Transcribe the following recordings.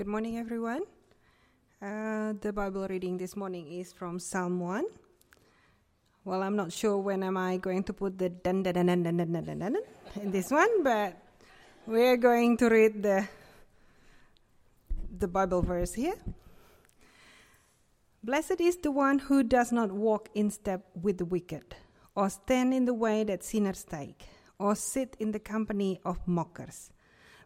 Good morning, everyone. Uh, the Bible reading this morning is from Psalm 1. Well, I'm not sure when am I going to put the dun dun dun dun dun dun dun, dun in this one, but we're going to read the the Bible verse here. Blessed is the one who does not walk in step with the wicked, or stand in the way that sinners take, or sit in the company of mockers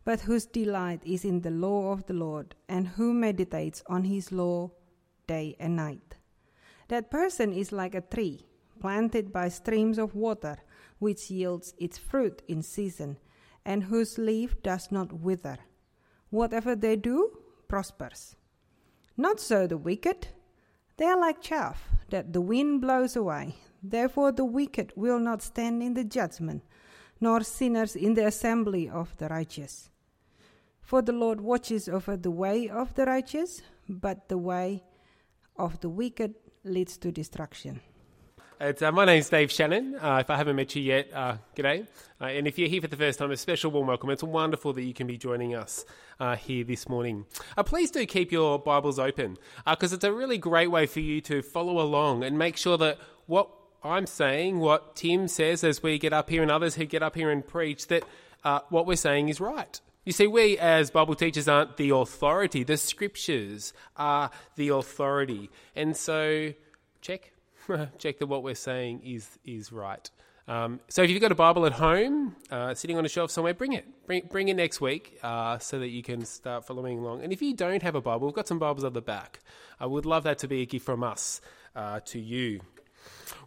but whose delight is in the law of the Lord, and who meditates on his law day and night. That person is like a tree planted by streams of water, which yields its fruit in season, and whose leaf does not wither. Whatever they do prospers. Not so the wicked. They are like chaff that the wind blows away. Therefore, the wicked will not stand in the judgment, nor sinners in the assembly of the righteous. For the Lord watches over the way of the righteous, but the way of the wicked leads to destruction. Uh, my name's Dave Shannon. Uh, if I haven't met you yet, uh, g'day. Uh, and if you're here for the first time, a special warm welcome. It's wonderful that you can be joining us uh, here this morning. Uh, please do keep your Bibles open because it's a really great way for you to follow along and make sure that what I'm saying, what Tim says as we get up here and others who get up here and preach, that what we're saying is right. You see, we as Bible teachers aren't the authority. The scriptures are the authority. And so, check. check that what we're saying is, is right. Um, so if you've got a Bible at home, uh, sitting on a shelf somewhere, bring it. Bring, bring it next week uh, so that you can start following along. And if you don't have a Bible, we've got some Bibles at the back. I would love that to be a gift from us uh, to you.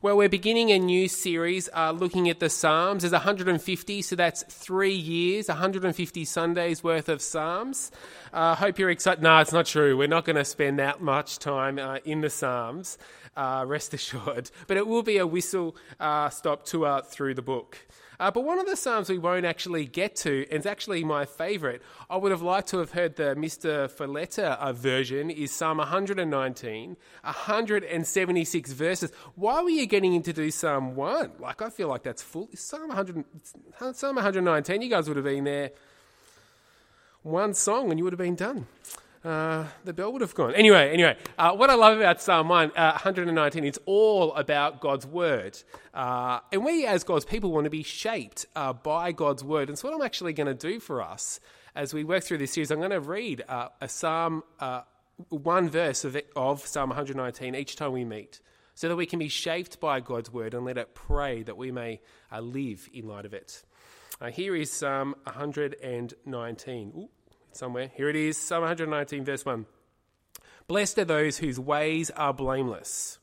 Well, we're beginning a new series uh, looking at the Psalms. There's 150, so that's three years, 150 Sundays worth of Psalms. I uh, hope you're excited. No, it's not true. We're not going to spend that much time uh, in the Psalms, uh, rest assured. But it will be a whistle uh, stop tour through the book. Uh, but one of the Psalms we won't actually get to, and it's actually my favourite, I would have liked to have heard the Mr. Folletta uh, version, is Psalm 119, 176 verses. Why were you getting into do Psalm 1? Like, I feel like that's full. Psalm, 100, Psalm 119, you guys would have been there one song and you would have been done uh, the bell would have gone. Anyway, anyway, uh, what I love about Psalm 1, uh, 119, it's all about God's word. Uh, and we, as God's people, want to be shaped uh, by God's word. And so, what I'm actually going to do for us as we work through this series, I'm going to read a Psalm, one verse of, it, of Psalm 119 each time we meet, so that we can be shaped by God's word and let it pray that we may live in light of it. here is Psalm 119. Ooh somewhere. Here it is, Psalm 119, verse 1. Blessed are those whose ways are blameless,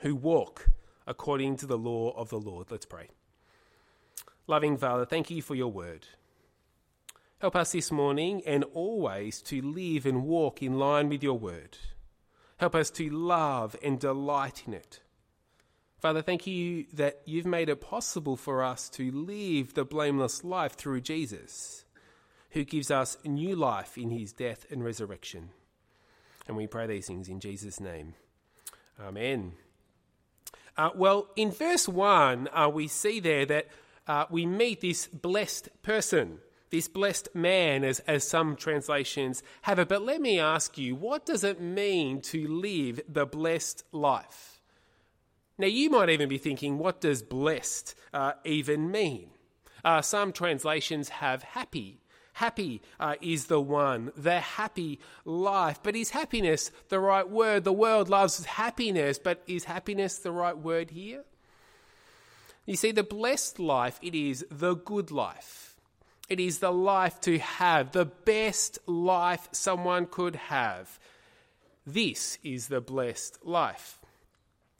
who walk according to the law of the Lord. Let's pray. Loving Father, thank you for your word. Help us this morning and always to live and walk in line with your word. Help us to love and delight in it. Father, thank you that you've made it possible for us to live the blameless life through Jesus who gives us new life in his death and resurrection. And we pray these things in Jesus' name. Amen. Uh, well, in verse 1, uh, we see there that uh, we meet this blessed person, this blessed man, as, as some translations have it. But let me ask you, what does it mean to live the blessed life? Now, you might even be thinking, what does blessed uh, even mean? Uh, some translations have happy Happy uh, is the one, the happy life. But is happiness the right word? The world loves happiness, but is happiness the right word here? You see, the blessed life, it is the good life. It is the life to have, the best life someone could have. This is the blessed life.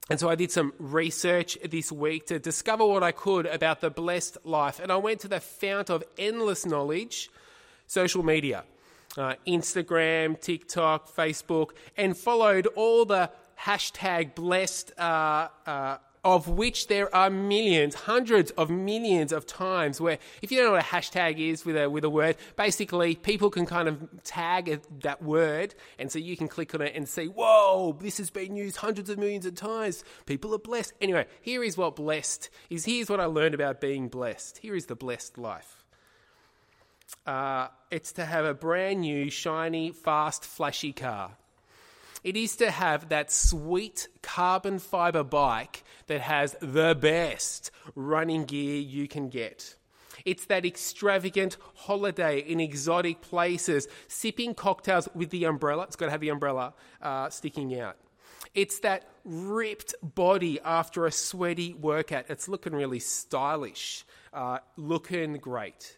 And so I did some research this week to discover what I could about the blessed life. And I went to the fount of endless knowledge social media uh, Instagram, TikTok, Facebook, and followed all the hashtag blessed, uh, uh, of which there are millions, hundreds of millions of times. Where, if you don't know what a hashtag is with a, with a word, basically people can kind of tag that word, and so you can click on it and see, whoa, this has been used hundreds of millions of times. People are blessed. Anyway, here is what blessed is. Here's what I learned about being blessed. Here is the blessed life. Uh, it's to have a brand new, shiny, fast, flashy car. It is to have that sweet carbon fiber bike that has the best running gear you can get. It's that extravagant holiday in exotic places, sipping cocktails with the umbrella. It's got to have the umbrella uh, sticking out. It's that ripped body after a sweaty workout. It's looking really stylish, uh, looking great.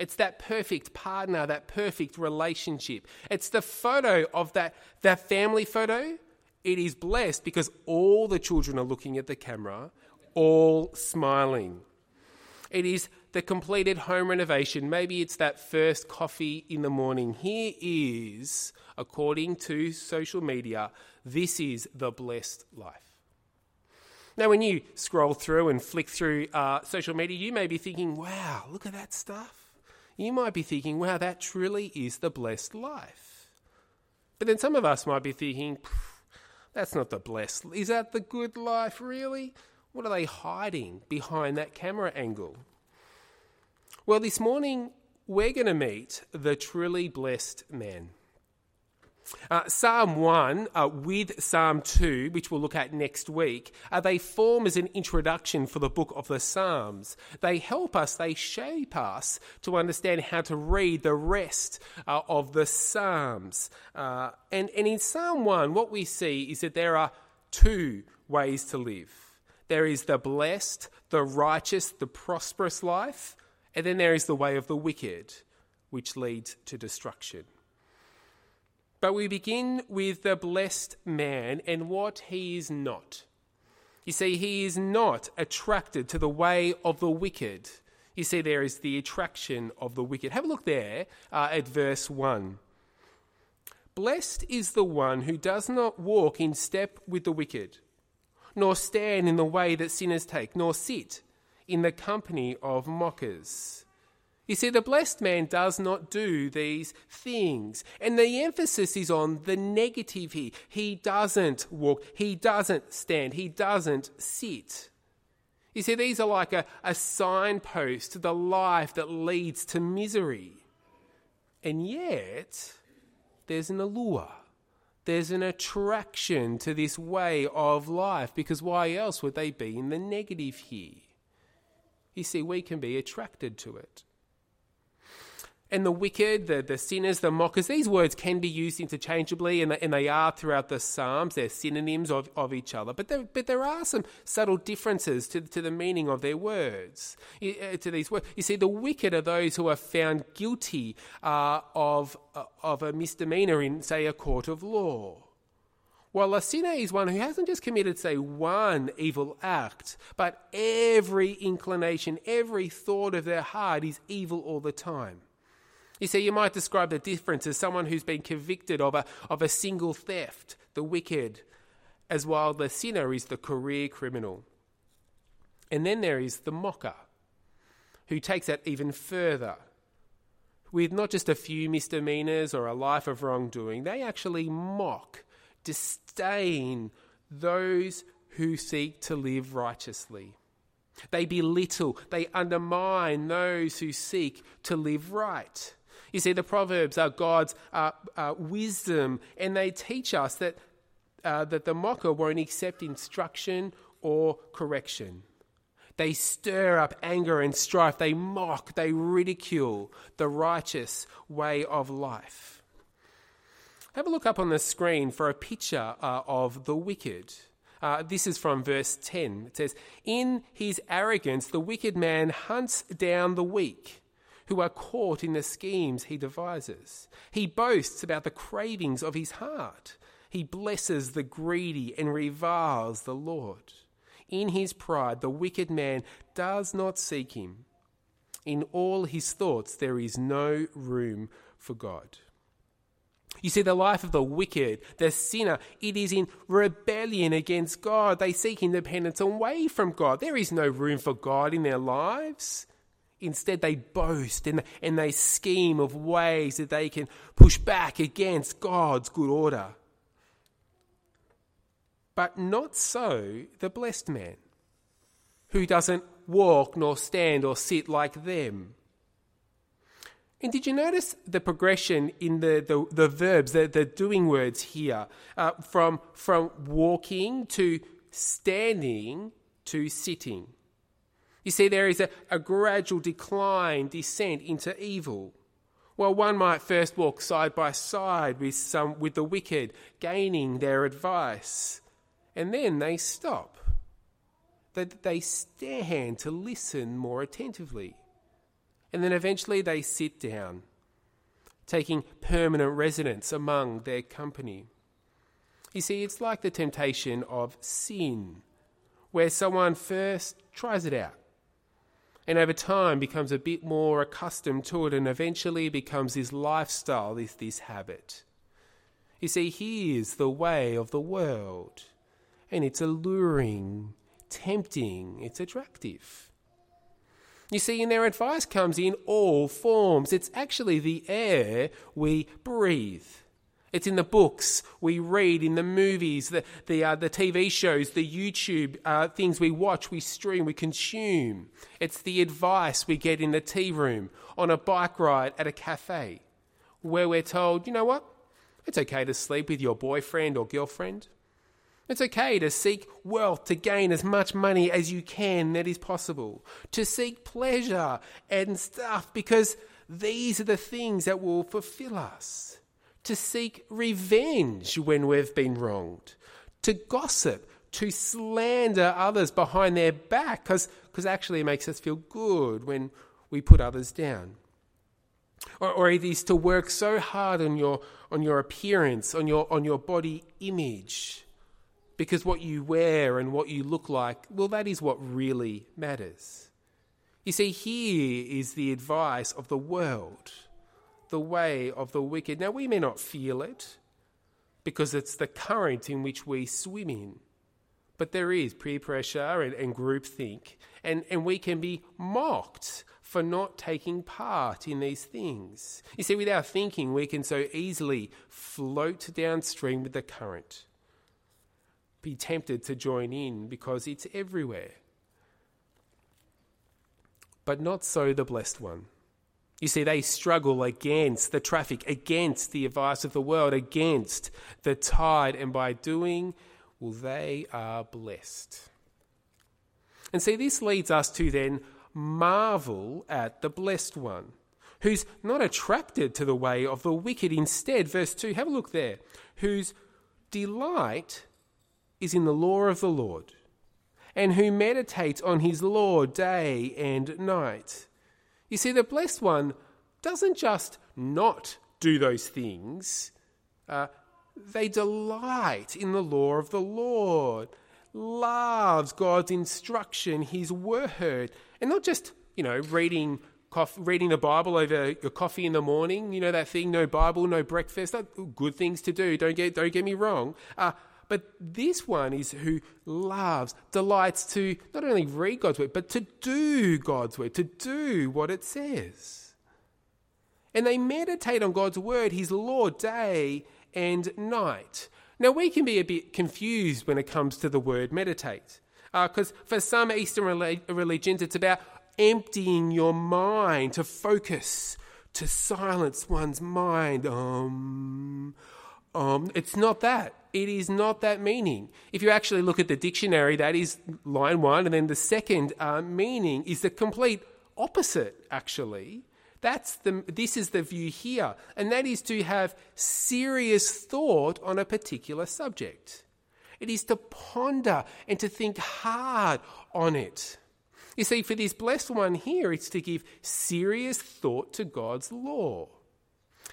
It's that perfect partner, that perfect relationship. It's the photo of that, that family photo. It is blessed because all the children are looking at the camera, all smiling. It is the completed home renovation. Maybe it's that first coffee in the morning. Here is, according to social media, this is the blessed life. Now, when you scroll through and flick through uh, social media, you may be thinking, wow, look at that stuff you might be thinking, wow, that truly is the blessed life. But then some of us might be thinking, that's not the blessed. Is that the good life, really? What are they hiding behind that camera angle? Well, this morning we're going to meet the truly blessed man. Uh, Psalm 1 uh, with Psalm 2, which we'll look at next week, uh, they form as an introduction for the book of the Psalms. They help us, they shape us to understand how to read the rest uh, of the Psalms. Uh, and, and in Psalm 1, what we see is that there are two ways to live there is the blessed, the righteous, the prosperous life, and then there is the way of the wicked, which leads to destruction. But we begin with the blessed man and what he is not. You see, he is not attracted to the way of the wicked. You see, there is the attraction of the wicked. Have a look there uh, at verse 1. Blessed is the one who does not walk in step with the wicked, nor stand in the way that sinners take, nor sit in the company of mockers. You see, the blessed man does not do these things. And the emphasis is on the negative here. He doesn't walk, he doesn't stand, he doesn't sit. You see, these are like a, a signpost to the life that leads to misery. And yet, there's an allure. There's an attraction to this way of life because why else would they be in the negative here? You see, we can be attracted to it and the wicked, the, the sinners, the mockers, these words can be used interchangeably and, and they are throughout the Psalms. They're synonyms of, of each other. But there, but there are some subtle differences to, to the meaning of their words, uh, to these words. You see, the wicked are those who are found guilty uh, of, uh, of a misdemeanor in, say, a court of law. While a sinner is one who hasn't just committed, say, one evil act, but every inclination, every thought of their heart is evil all the time. You see, you might describe the difference as someone who's been convicted of a, of a single theft, the wicked, as while the sinner is the career criminal. And then there is the mocker, who takes that even further. With not just a few misdemeanors or a life of wrongdoing, they actually mock, disdain those who seek to live righteously. They belittle, they undermine those who seek to live right. You see, the Proverbs are God's uh, uh, wisdom, and they teach us that, uh, that the mocker won't accept instruction or correction. They stir up anger and strife. They mock, they ridicule the righteous way of life. Have a look up on the screen for a picture uh, of the wicked. Uh, this is from verse 10. It says, In his arrogance, the wicked man hunts down the weak who are caught in the schemes he devises. He boasts about the cravings of his heart. He blesses the greedy and reviles the Lord. In his pride, the wicked man does not seek him. In all his thoughts, there is no room for God. You see, the life of the wicked, the sinner, it is in rebellion against God. They seek independence away from God. There is no room for God in their lives. Instead, they boast and, and they scheme of ways that they can push back against God's good order. But not so the blessed man, who doesn't walk nor stand or sit like them. And did you notice the progression in the, the, the verbs, the, the doing words here, uh, from, from walking to standing to sitting? You see, there is a, a gradual decline, descent into evil. Well, one might first walk side by side with, some, with the wicked, gaining their advice, and then they stop. That they stand to listen more attentively. And then eventually they sit down, taking permanent residence among their company. You see, it's like the temptation of sin, where someone first tries it out and over time becomes a bit more accustomed to it and eventually becomes his lifestyle, this, this habit. You see, here's the way of the world, and it's alluring, tempting, it's attractive. You see, and their advice comes in all forms. It's actually the air we breathe. It's in the books we read, in the movies, the, the, uh, the TV shows, the YouTube uh, things we watch, we stream, we consume. It's the advice we get in the tea room, on a bike ride at a cafe, where we're told, you know what? It's okay to sleep with your boyfriend or girlfriend. It's okay to seek wealth, to gain as much money as you can that is possible, to seek pleasure and stuff, because these are the things that will fulfill us, to seek revenge when we've been wronged, to gossip, to slander others behind their back, because actually it makes us feel good when we put others down. Or, or it is to work so hard on your, on your appearance, on your, on your body image because what you wear and what you look like, well, that is what really matters. You see, here is the advice of the world, the way of the wicked. Now, we may not feel it because it's the current in which we swim in, but there is peer pressure and, and groupthink, and, and we can be mocked for not taking part in these things. You see, with our thinking, we can so easily float downstream with the current be tempted to join in because it's everywhere. But not so the blessed one. You see, they struggle against the traffic, against the advice of the world, against the tide, and by doing, well, they are blessed. And see, this leads us to then marvel at the blessed one, who's not attracted to the way of the wicked. Instead, verse 2, have a look there, whose delight is in the law of the Lord, and who meditates on his law day and night. You see, the blessed one doesn't just not do those things, uh, they delight in the law of the Lord, loves God's instruction, his word, and not just, you know, reading. Reading the Bible over your coffee in the morning, you know that thing, no Bible, no breakfast. good things to do. Don't get don't get me wrong. Uh, but this one is who loves, delights to not only read God's word, but to do God's word, to do what it says. And they meditate on God's word, His law, day and night. Now, we can be a bit confused when it comes to the word meditate. Because uh, for some Eastern religions, it's about emptying your mind to focus, to silence one's mind. Um, um, it's not that. It is not that meaning. If you actually look at the dictionary, that is line one, and then the second uh, meaning is the complete opposite, actually. That's the, this is the view here, and that is to have serious thought on a particular subject. It is to ponder and to think hard on it. You see, for this blessed one here, it's to give serious thought to God's law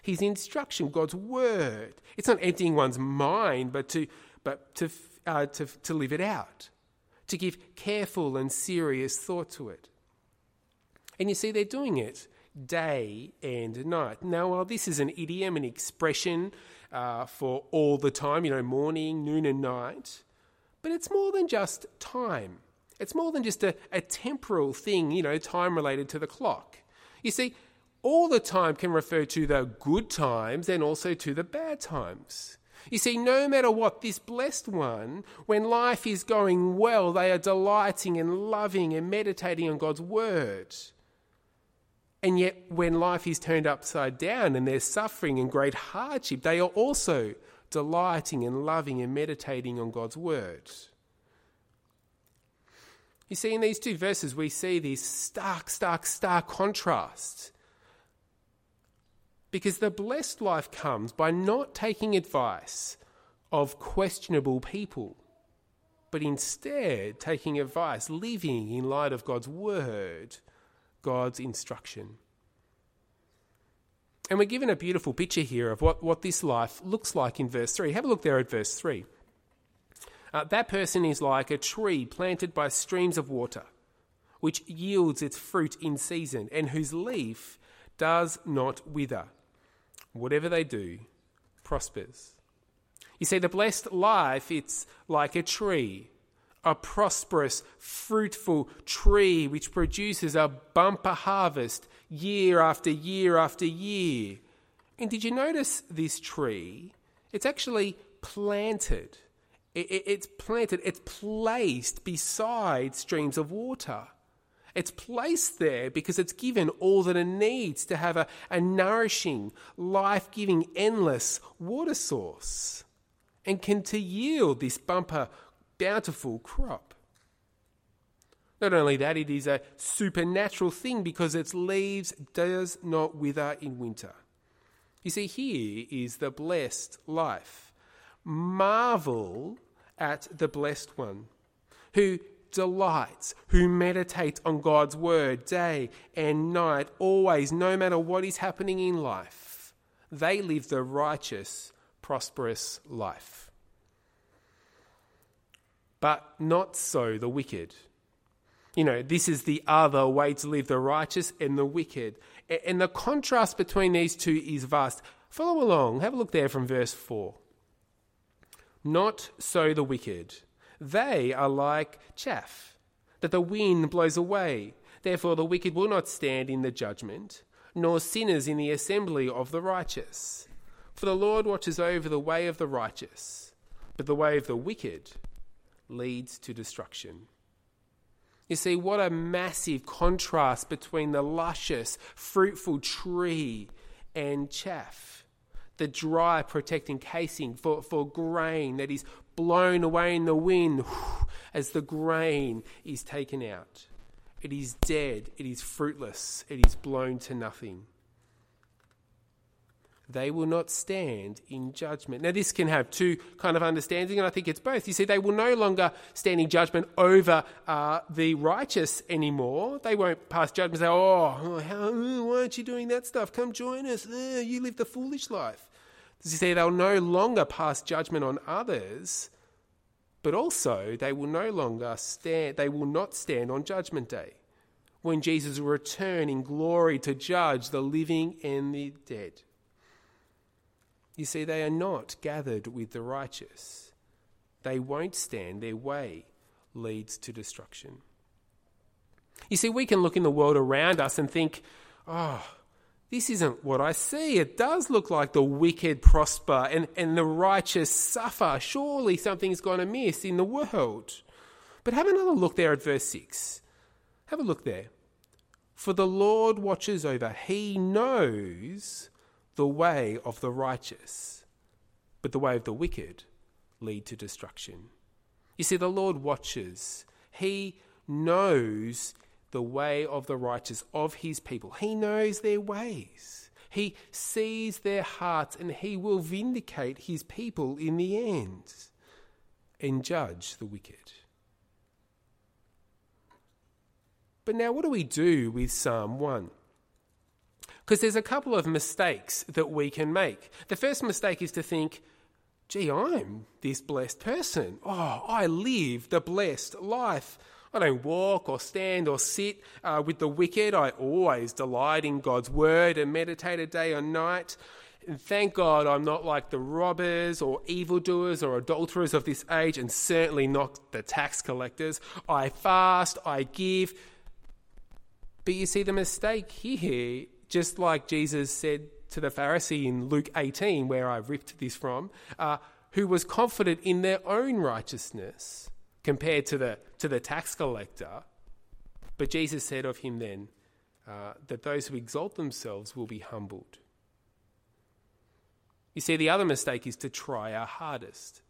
his instruction, God's word. It's not emptying one's mind, but to, but to, uh, to, to live it out, to give careful and serious thought to it. And you see, they're doing it day and night. Now, while this is an idiom, an expression uh, for all the time, you know, morning, noon, and night, but it's more than just time. It's more than just a, a temporal thing, you know, time related to the clock. You see, all the time can refer to the good times and also to the bad times. You see, no matter what, this blessed one, when life is going well, they are delighting and loving and meditating on God's word. And yet, when life is turned upside down and there's suffering and great hardship, they are also delighting and loving and meditating on God's word. You see, in these two verses, we see this stark, stark, stark contrast. Because the blessed life comes by not taking advice of questionable people, but instead taking advice, living in light of God's word, God's instruction. And we're given a beautiful picture here of what, what this life looks like in verse 3. Have a look there at verse 3. Uh, that person is like a tree planted by streams of water, which yields its fruit in season, and whose leaf does not wither. Whatever they do prospers. You see, the blessed life, it's like a tree, a prosperous, fruitful tree which produces a bumper harvest year after year after year. And did you notice this tree? It's actually planted. It's planted, it's placed beside streams of water. It's placed there because it's given all that it needs to have a, a nourishing, life giving, endless water source and can to yield this bumper, bountiful crop. Not only that, it is a supernatural thing because its leaves does not wither in winter. You see, here is the blessed life. Marvel at the blessed one who delights, who meditates on God's word day and night, always, no matter what is happening in life. They live the righteous, prosperous life. But not so the wicked. You know, this is the other way to live the righteous and the wicked. And the contrast between these two is vast. Follow along, have a look there from verse 4. Not so the wicked. They are like chaff that the wind blows away. Therefore, the wicked will not stand in the judgment, nor sinners in the assembly of the righteous. For the Lord watches over the way of the righteous, but the way of the wicked leads to destruction. You see, what a massive contrast between the luscious, fruitful tree and chaff. The dry, protecting casing for, for grain that is blown away in the wind as the grain is taken out. It is dead, it is fruitless, it is blown to nothing they will not stand in judgment. Now, this can have two kind of understanding, and I think it's both. You see, they will no longer stand in judgment over uh, the righteous anymore. They won't pass judgment and say, oh, how, why aren't you doing that stuff? Come join us. Uh, you live the foolish life. You see, they'll no longer pass judgment on others, but also they will no longer stand, they will not stand on judgment day when Jesus will return in glory to judge the living and the dead. You see, they are not gathered with the righteous. They won't stand, their way leads to destruction. You see, we can look in the world around us and think, oh, this isn't what I see. It does look like the wicked prosper and, and the righteous suffer. Surely something's gone amiss in the world. But have another look there at verse 6. Have a look there. For the Lord watches over, he knows the way of the righteous, but the way of the wicked lead to destruction. You see, the Lord watches. He knows the way of the righteous, of his people. He knows their ways. He sees their hearts, and he will vindicate his people in the end and judge the wicked. But now, what do we do with Psalm 1? Because there's a couple of mistakes that we can make. The first mistake is to think, gee, I'm this blessed person. Oh, I live the blessed life. I don't walk or stand or sit uh, with the wicked. I always delight in God's word and meditate a day or night. And thank God I'm not like the robbers or evildoers or adulterers of this age, and certainly not the tax collectors. I fast, I give. But you see, the mistake here just like Jesus said to the Pharisee in Luke 18, where I ripped this from, uh, who was confident in their own righteousness compared to the, to the tax collector. But Jesus said of him then, uh, that those who exalt themselves will be humbled. You see, the other mistake is to try our hardest,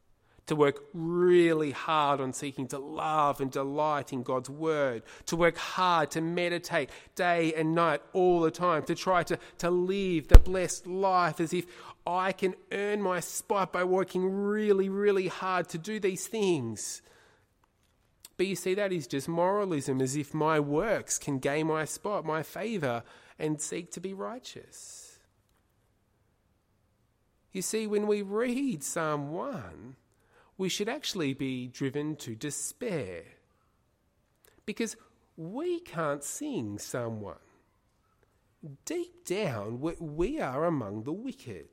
to work really hard on seeking to love and delight in God's word, to work hard to meditate day and night all the time, to try to, to live the blessed life as if I can earn my spot by working really, really hard to do these things. But you see, that is just moralism, as if my works can gain my spot, my favour, and seek to be righteous. You see, when we read Psalm 1, we should actually be driven to despair. Because we can't sing Psalm 1. Deep down, we are among the wicked.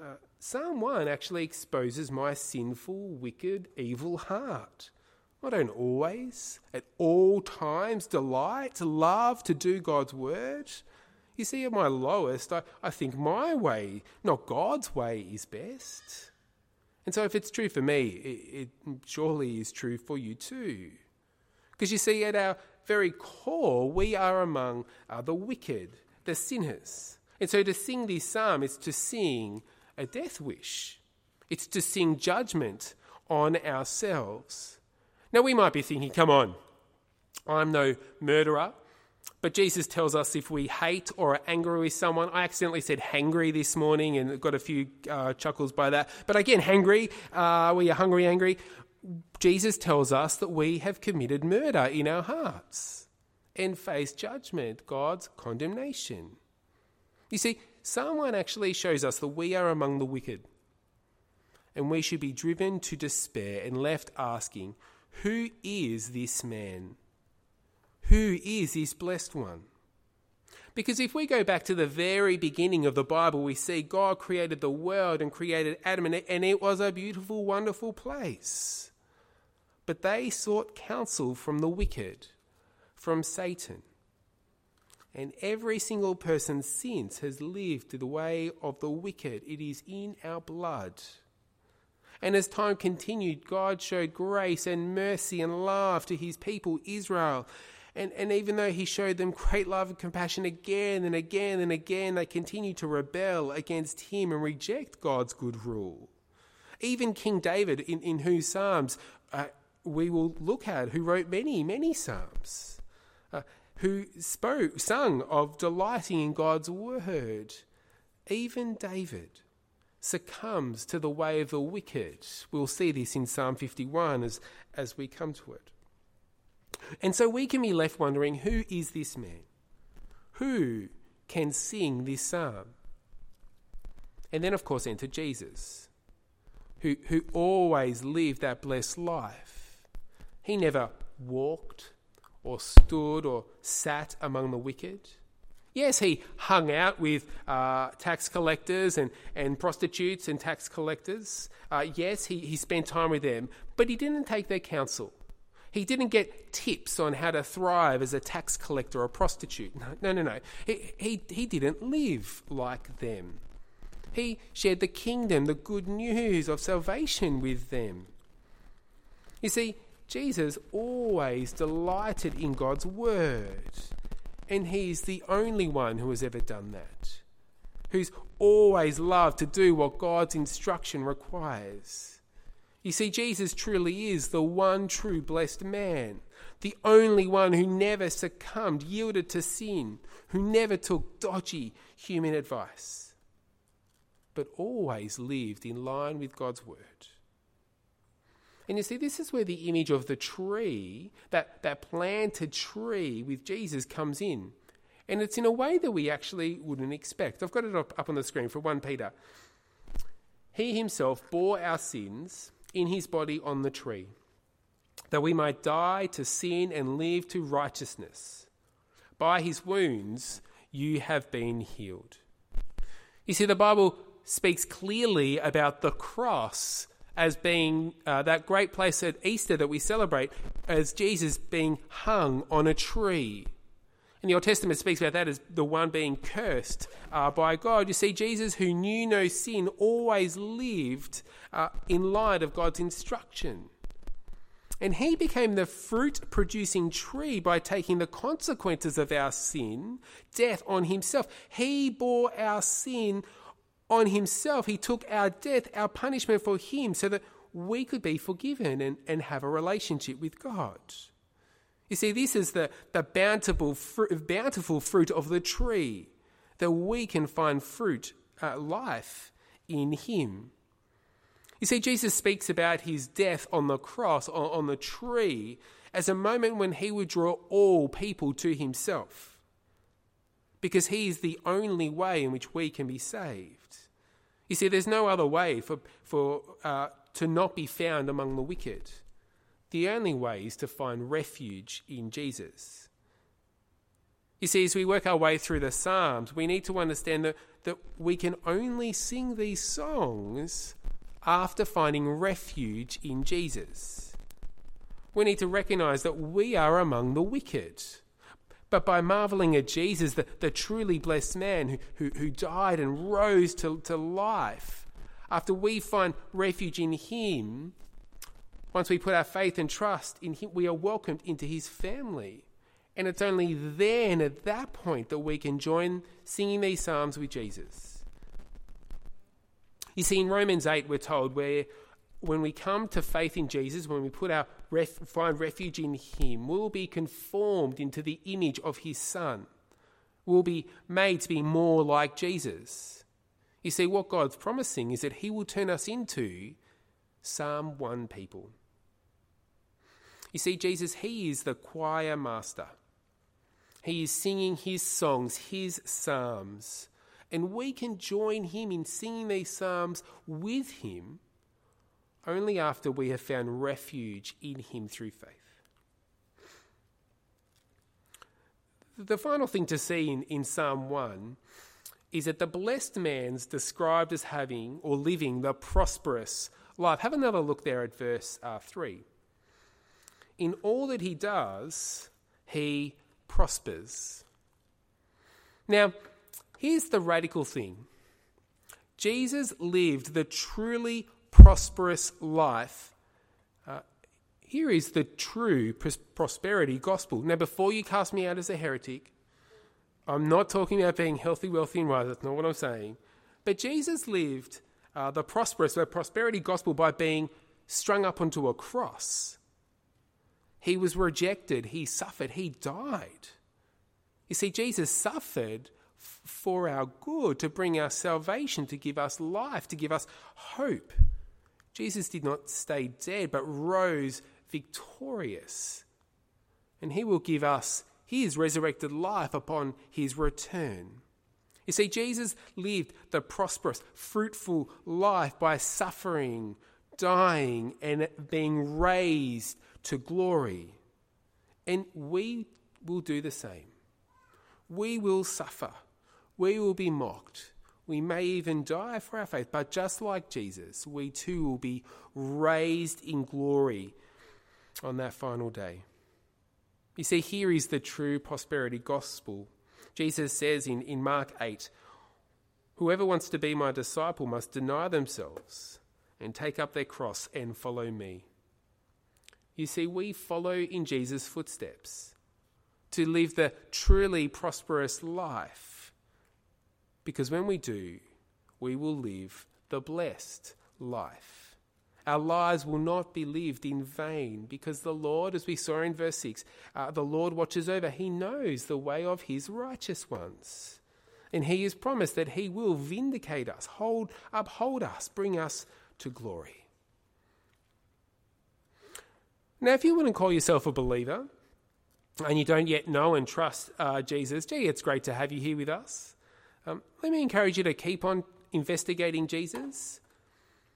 Uh, Psalm 1 actually exposes my sinful, wicked, evil heart. I don't always, at all times, delight to love to do God's word. You see, at my lowest, I, I think my way, not God's way, is best. And so, if it's true for me, it, it surely is true for you too. Because you see, at our very core, we are among uh, the wicked, the sinners. And so, to sing this psalm is to sing a death wish, it's to sing judgment on ourselves. Now, we might be thinking, come on, I'm no murderer. But Jesus tells us if we hate or are angry with someone, I accidentally said hangry this morning and got a few uh, chuckles by that. But again, hangry, uh, we are hungry, angry. Jesus tells us that we have committed murder in our hearts and face judgment, God's condemnation. You see, 1 actually shows us that we are among the wicked. And we should be driven to despair and left asking, who is this man? Who is this blessed one? Because if we go back to the very beginning of the Bible, we see God created the world and created Adam, and it was a beautiful, wonderful place. But they sought counsel from the wicked, from Satan. And every single person since has lived the way of the wicked. It is in our blood. And as time continued, God showed grace and mercy and love to his people, Israel. And, and even though he showed them great love and compassion again and again and again, they continued to rebel against him and reject God's good rule. Even King David, in, in whose Psalms uh, we will look at, who wrote many, many Psalms, uh, who spoke, sung of delighting in God's word. Even David succumbs to the way of the wicked. We'll see this in Psalm 51 as, as we come to it. And so we can be left wondering who is this man? Who can sing this psalm? And then, of course, enter Jesus, who, who always lived that blessed life. He never walked or stood or sat among the wicked. Yes, he hung out with uh, tax collectors and, and prostitutes and tax collectors. Uh, yes, he, he spent time with them, but he didn't take their counsel. He didn't get tips on how to thrive as a tax collector or prostitute. No, no, no. no. He, he, he didn't live like them. He shared the kingdom, the good news of salvation with them. You see, Jesus always delighted in God's word. And he's the only one who has ever done that, who's always loved to do what God's instruction requires. You see, Jesus truly is the one true blessed man, the only one who never succumbed, yielded to sin, who never took dodgy human advice, but always lived in line with God's word. And you see, this is where the image of the tree, that, that planted tree with Jesus, comes in. And it's in a way that we actually wouldn't expect. I've got it up, up on the screen for 1 Peter. He himself bore our sins in his body on the tree, that we might die to sin and live to righteousness. By his wounds you have been healed. You see, the Bible speaks clearly about the cross as being uh, that great place at Easter that we celebrate as Jesus being hung on a tree. And the Old Testament speaks about that as the one being cursed uh, by God. You see, Jesus, who knew no sin, always lived uh, in light of God's instruction. And he became the fruit producing tree by taking the consequences of our sin, death, on himself. He bore our sin on himself. He took our death, our punishment for him, so that we could be forgiven and, and have a relationship with God. You see, this is the, the bountiful, fruit, bountiful fruit of the tree, that we can find fruit, uh, life in him. You see, Jesus speaks about his death on the cross, on, on the tree, as a moment when he would draw all people to himself. Because he is the only way in which we can be saved. You see, there's no other way for, for, uh, to not be found among the wicked. The only way is to find refuge in Jesus. You see, as we work our way through the Psalms, we need to understand that, that we can only sing these songs after finding refuge in Jesus. We need to recognize that we are among the wicked. But by marveling at Jesus, the, the truly blessed man who, who, who died and rose to, to life, after we find refuge in him, once we put our faith and trust in him, we are welcomed into his family. And it's only then, at that point, that we can join singing these psalms with Jesus. You see, in Romans 8, we're told where when we come to faith in Jesus, when we put our ref- find refuge in Him, we'll be conformed into the image of His Son. We'll be made to be more like Jesus. You see, what God's promising is that He will turn us into Psalm 1 people. You see, Jesus, He is the choir master. He is singing His songs, His psalms and we can join him in singing these psalms with him only after we have found refuge in him through faith. The final thing to see in, in Psalm 1 is that the blessed man's described as having or living the prosperous life. Have another look there at verse uh, 3. In all that he does, he prospers. Now, Here's the radical thing Jesus lived the truly prosperous life. Uh, here is the true pros- prosperity gospel. Now, before you cast me out as a heretic, I'm not talking about being healthy, wealthy, and wise. That's not what I'm saying. But Jesus lived uh, the prosperous, the prosperity gospel by being strung up onto a cross. He was rejected, he suffered, he died. You see, Jesus suffered for our good, to bring our salvation, to give us life, to give us hope. Jesus did not stay dead, but rose victorious. And he will give us his resurrected life upon his return. You see, Jesus lived the prosperous, fruitful life by suffering, dying, and being raised to glory. And we will do the same. We will suffer we will be mocked. We may even die for our faith, but just like Jesus, we too will be raised in glory on that final day. You see, here is the true prosperity gospel. Jesus says in, in Mark 8 Whoever wants to be my disciple must deny themselves and take up their cross and follow me. You see, we follow in Jesus' footsteps to live the truly prosperous life because when we do, we will live the blessed life. Our lives will not be lived in vain because the Lord, as we saw in verse 6, uh, the Lord watches over. He knows the way of his righteous ones. And he has promised that he will vindicate us, hold, uphold us, bring us to glory. Now, if you wouldn't call yourself a believer and you don't yet know and trust uh, Jesus, gee, it's great to have you here with us. Um, let me encourage you to keep on investigating Jesus.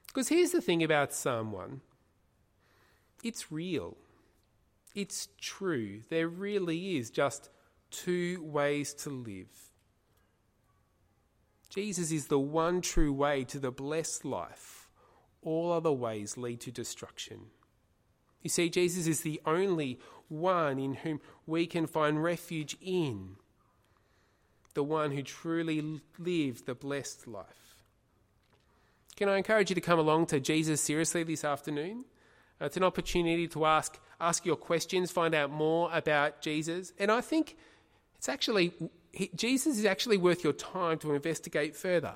Because here's the thing about Psalm 1 it's real, it's true. There really is just two ways to live. Jesus is the one true way to the blessed life. All other ways lead to destruction. You see, Jesus is the only one in whom we can find refuge in the one who truly lived the blessed life. Can I encourage you to come along to Jesus seriously this afternoon? It's an opportunity to ask, ask your questions, find out more about Jesus. And I think it's actually, he, Jesus is actually worth your time to investigate further.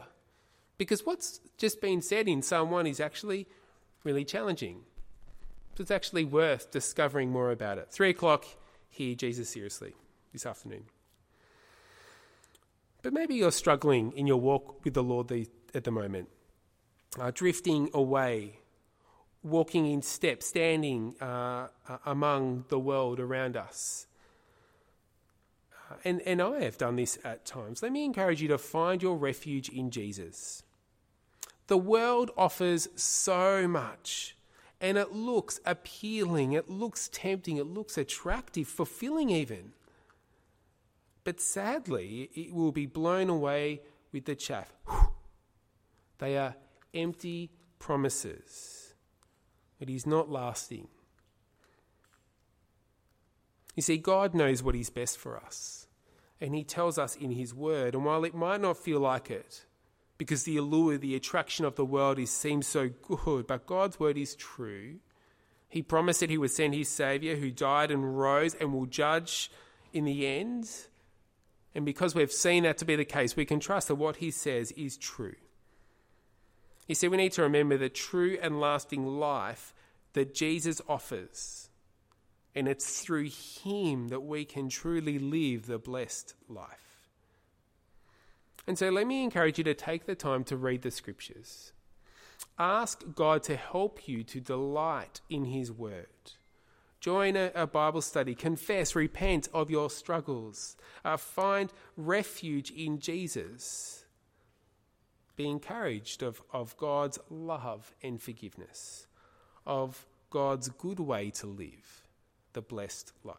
Because what's just been said in Psalm 1 is actually really challenging. So it's actually worth discovering more about it. Three o'clock, here, Jesus seriously this afternoon. But maybe you're struggling in your walk with the Lord at the moment, uh, drifting away, walking in step, standing uh, among the world around us. Uh, and, and I have done this at times. Let me encourage you to find your refuge in Jesus. The world offers so much, and it looks appealing, it looks tempting, it looks attractive, fulfilling even. But sadly, it will be blown away with the chaff. They are empty promises. It is not lasting. You see, God knows what is best for us, and He tells us in His Word. And while it might not feel like it, because the allure, the attraction of the world is seems so good, but God's word is true. He promised that he would send his savior who died and rose and will judge in the end. And because we've seen that to be the case, we can trust that what he says is true. You see, we need to remember the true and lasting life that Jesus offers. And it's through him that we can truly live the blessed life. And so let me encourage you to take the time to read the scriptures. Ask God to help you to delight in His Word. Join a, a Bible study, confess, repent of your struggles, uh, find refuge in Jesus. Be encouraged of, of God's love and forgiveness, of God's good way to live the blessed life.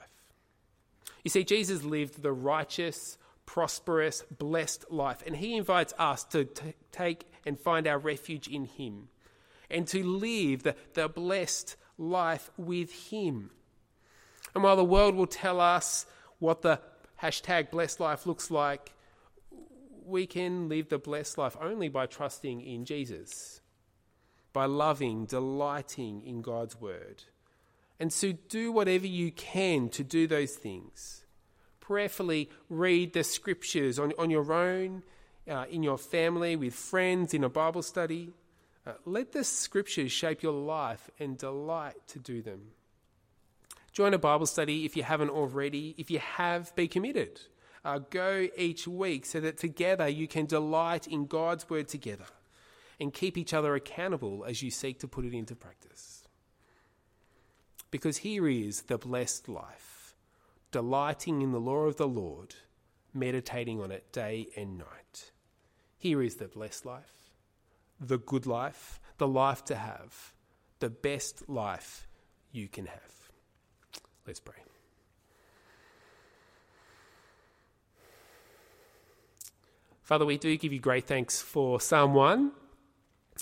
You see, Jesus lived the righteous, prosperous, blessed life. And He invites us to t- take and find our refuge in Him and to live the, the blessed life with Him. And while the world will tell us what the hashtag blessed life looks like, we can live the blessed life only by trusting in Jesus, by loving, delighting in God's word. And so do whatever you can to do those things prayerfully read the scriptures on, on your own, uh, in your family, with friends, in a Bible study. Uh, let the scriptures shape your life and delight to do them. Join a Bible study if you haven't already. If you have, be committed. Uh, go each week so that together you can delight in God's word together and keep each other accountable as you seek to put it into practice. Because here is the blessed life delighting in the law of the Lord, meditating on it day and night. Here is the blessed life, the good life, the life to have, the best life you can have. Let's pray. Father, we do give you great thanks for Psalm 1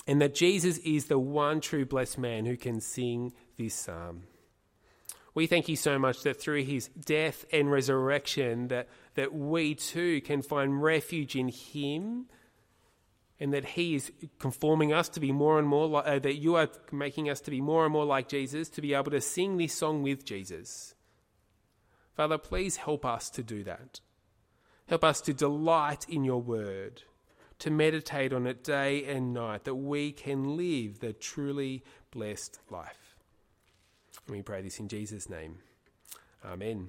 and that Jesus is the one true blessed man who can sing this psalm. We thank you so much that through his death and resurrection that, that we too can find refuge in him and that he is conforming us to be more and more like, uh, that you are making us to be more and more like Jesus to be able to sing this song with Jesus. Father, please help us to do that. Help us to delight in your word, to meditate on it day and night, that we can live the truly blessed life. And we pray this in Jesus' name. Amen.